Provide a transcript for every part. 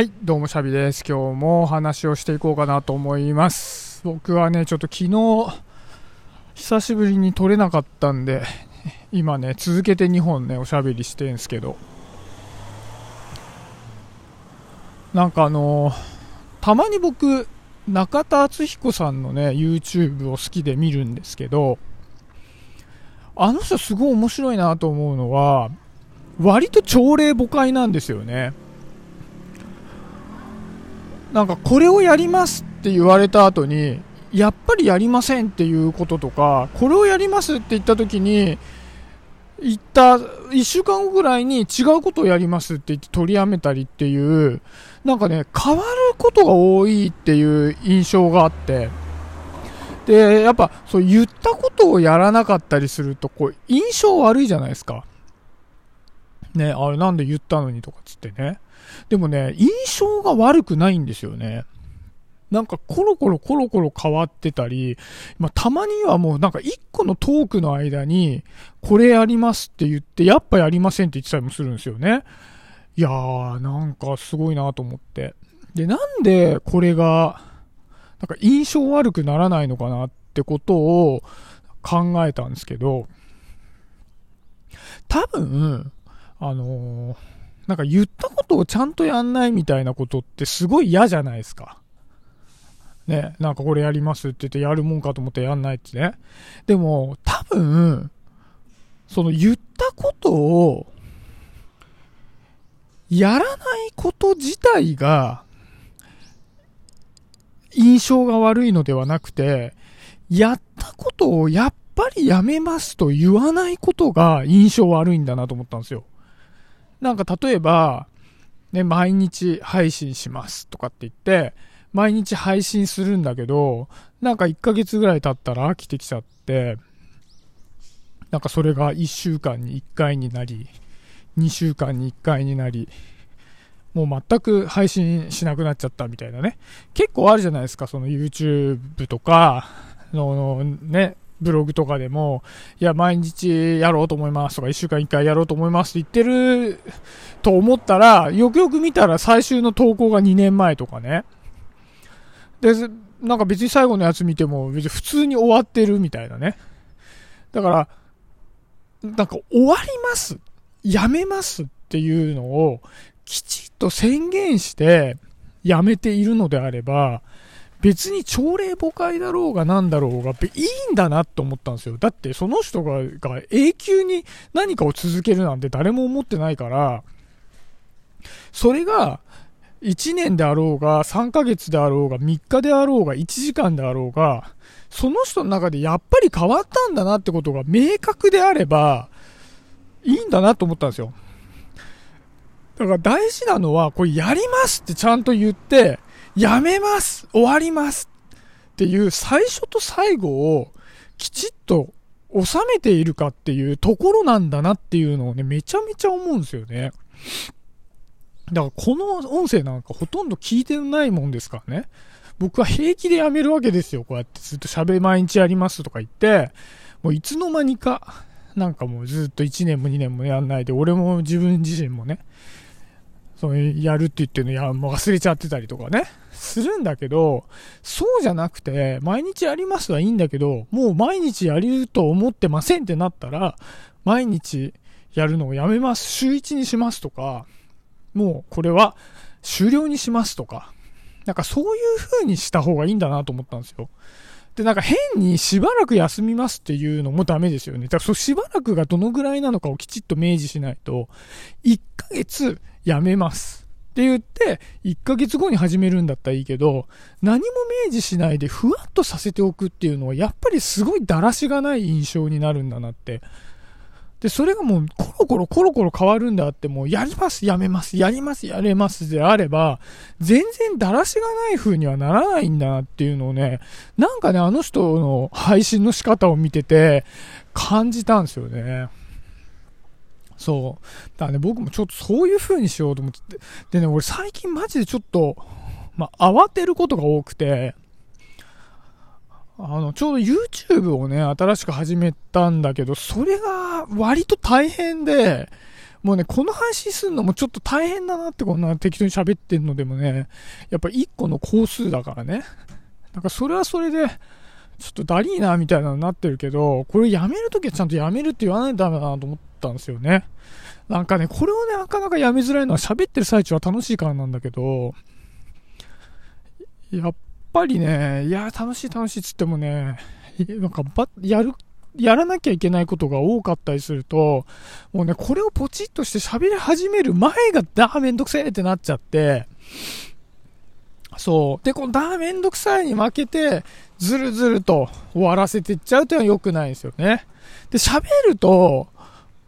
はい、どうもシャビです。今日もお話をしていこうかなと思います。僕はね、ちょっと昨日、久しぶりに撮れなかったんで、今ね、続けて2本ね、おしゃべりしてんすけど、なんかあのたまに僕、中田敦彦さんのね、YouTube を好きで見るんですけど、あの人すごい面白いなと思うのは、割と朝礼誤解なんですよね。なんかこれをやりますって言われた後に、やっぱりやりませんっていうこととか、これをやりますって言った時に、言った1週間後ぐらいに違うことをやりますって言って取りやめたりっていう、なんかね、変わることが多いっていう印象があって、で、やっぱそう言ったことをやらなかったりすると、こう、印象悪いじゃないですか。ね、あれなんで言ったのにとかつってね。でもね、印象が悪くないんですよね。なんかコロコロコロコロ変わってたり、まあ、たまにはもうなんか一個のトークの間に、これやりますって言って、やっぱやりませんって言ってたりもするんですよね。いやー、なんかすごいなと思って。で、なんでこれが、なんか印象悪くならないのかなってことを考えたんですけど、多分、あのーなんか言ったことをちゃんとやんないみたいなことってすごい嫌じゃないですか。ね、なんかこれやりますって言ってやるもんかと思ってやんないってね。でも、多分、その言ったことを、やらないこと自体が、印象が悪いのではなくて、やったことをやっぱりやめますと言わないことが印象悪いんだなと思ったんですよ。なんか例えば、ね、毎日配信しますとかって言って、毎日配信するんだけど、なんか1ヶ月ぐらい経ったら飽きてきちゃって、なんかそれが1週間に1回になり、2週間に1回になり、もう全く配信しなくなっちゃったみたいなね。結構あるじゃないですか、その YouTube とか、のね、ブログとかでも、いや、毎日やろうと思いますとか、1週間1回やろうと思いますって言ってると思ったら、よくよく見たら最終の投稿が2年前とかね。で、なんか別に最後のやつ見ても別に普通に終わってるみたいなね。だから、なんか終わります。やめますっていうのをきちっと宣言してやめているのであれば、別に朝礼誤解だろうがなんだろうが、いいんだなと思ったんですよ。だってその人がが永久に何かを続けるなんて誰も思ってないから、それが1年であろうが、3ヶ月であろうが、3日であろうが、1時間であろうが、その人の中でやっぱり変わったんだなってことが明確であれば、いいんだなと思ったんですよ。だから大事なのは、これやりますってちゃんと言って、やめます終わりますっていう最初と最後をきちっと収めているかっていうところなんだなっていうのをね、めちゃめちゃ思うんですよね。だからこの音声なんかほとんど聞いてないもんですからね。僕は平気でやめるわけですよ。こうやってずっと喋毎日やりますとか言って、もういつの間にか、なんかもうずっと1年も2年もやんないで、俺も自分自身もね、そうやるって言ってるのや、忘れちゃってたりとかね、するんだけど、そうじゃなくて、毎日やりますはいいんだけど、もう毎日やると思ってませんってなったら、毎日やるのをやめます、週1にしますとか、もうこれは終了にしますとか、なんかそういう風にした方がいいんだなと思ったんですよ。で、なんか変にしばらく休みますっていうのもダメですよね。だからそしばらくがどのぐらいなのかをきちっと明示しないと、1ヶ月やめます。って言って、1ヶ月後に始めるんだったらいいけど、何も明示しないでふわっとさせておくっていうのは、やっぱりすごいだらしがない印象になるんだなって。で、それがもうコロコロコロコロ変わるんだって、もうやります、やめます、やります、やれますであれば、全然だらしがない風にはならないんだなっていうのをね、なんかね、あの人の配信の仕方を見てて、感じたんですよね。そう。だからね、僕もちょっとそういう風にしようと思って。でね、俺最近マジでちょっと、ま、慌てることが多くて、あの、ちょうど YouTube をね、新しく始めたんだけど、それが割と大変で、もうね、この話すんのもちょっと大変だなってこんな適当に喋ってんのでもね、やっぱ1個の工数だからね。なんかそれはそれで、ちょっとダリーなみたいなのになってるけど、これやめるときはちゃんとやめるって言わないとダメだなと思ったんですよね。なんかね、これをね、なかなかやめづらいのは喋ってる最中は楽しいからなんだけど、やっぱりね、いや、楽しい楽しいっつってもね、なんかば、やる、やらなきゃいけないことが多かったりすると、もうね、これをポチッとして喋り始める前が、だーめんどくせえってなっちゃって、そう。で、このだーめんどくさいに負けて、ずるずると終わらせていっちゃうというのは良くないですよね。で、喋ると、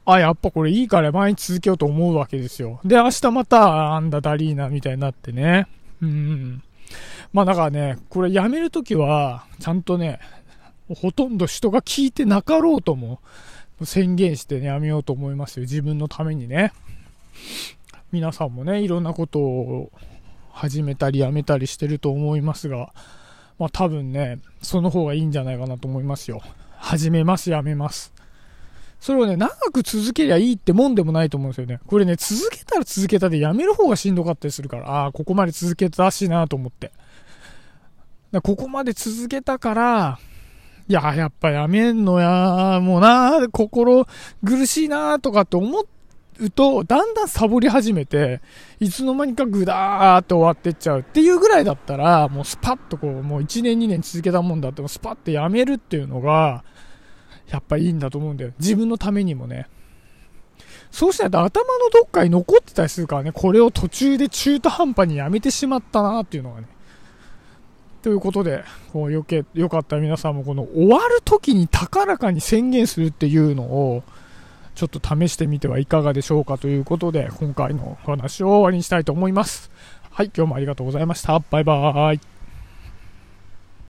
あ、やっぱこれいいから毎日続けようと思うわけですよ。で、明日また、あんだ、ダリーナみたいになってね。うん。まあだからね、これやめるときは、ちゃんとね、ほとんど人が聞いてなかろうとも、宣言してね、やめようと思いますよ。自分のためにね。皆さんもね、いろんなことを始めたりやめたりしてると思いますが、まあ多分ね、その方がいいんじゃないかなと思いますよ。始めます、やめます。それをね、長く続けりゃいいってもんでもないと思うんですよね。これね、続けたら続けたでやめる方がしんどかったりするから、ああ、ここまで続けたしなと思って。ここまで続けたから、いや、やっぱやめんのや、もうな、心苦しいなとかって思うと、だんだんサボり始めて、いつの間にかぐだーって終わってっちゃうっていうぐらいだったら、もうスパッとこう、もう1年2年続けたもんだって、スパッとやめるっていうのが、やっぱいいんだと思うんだよ。自分のためにもね。そうしないと頭のどっかに残ってたりするからね、これを途中で中途半端にやめてしまったなっていうのがね。ということで、こうよけ、よかったら皆さんもこの終わる時に高らかに宣言するっていうのを、ちょっと試してみてはいかがでしょうかということで、今回のお話を終わりにしたいと思います。はい、今日もありがとうございました。バイバーイ。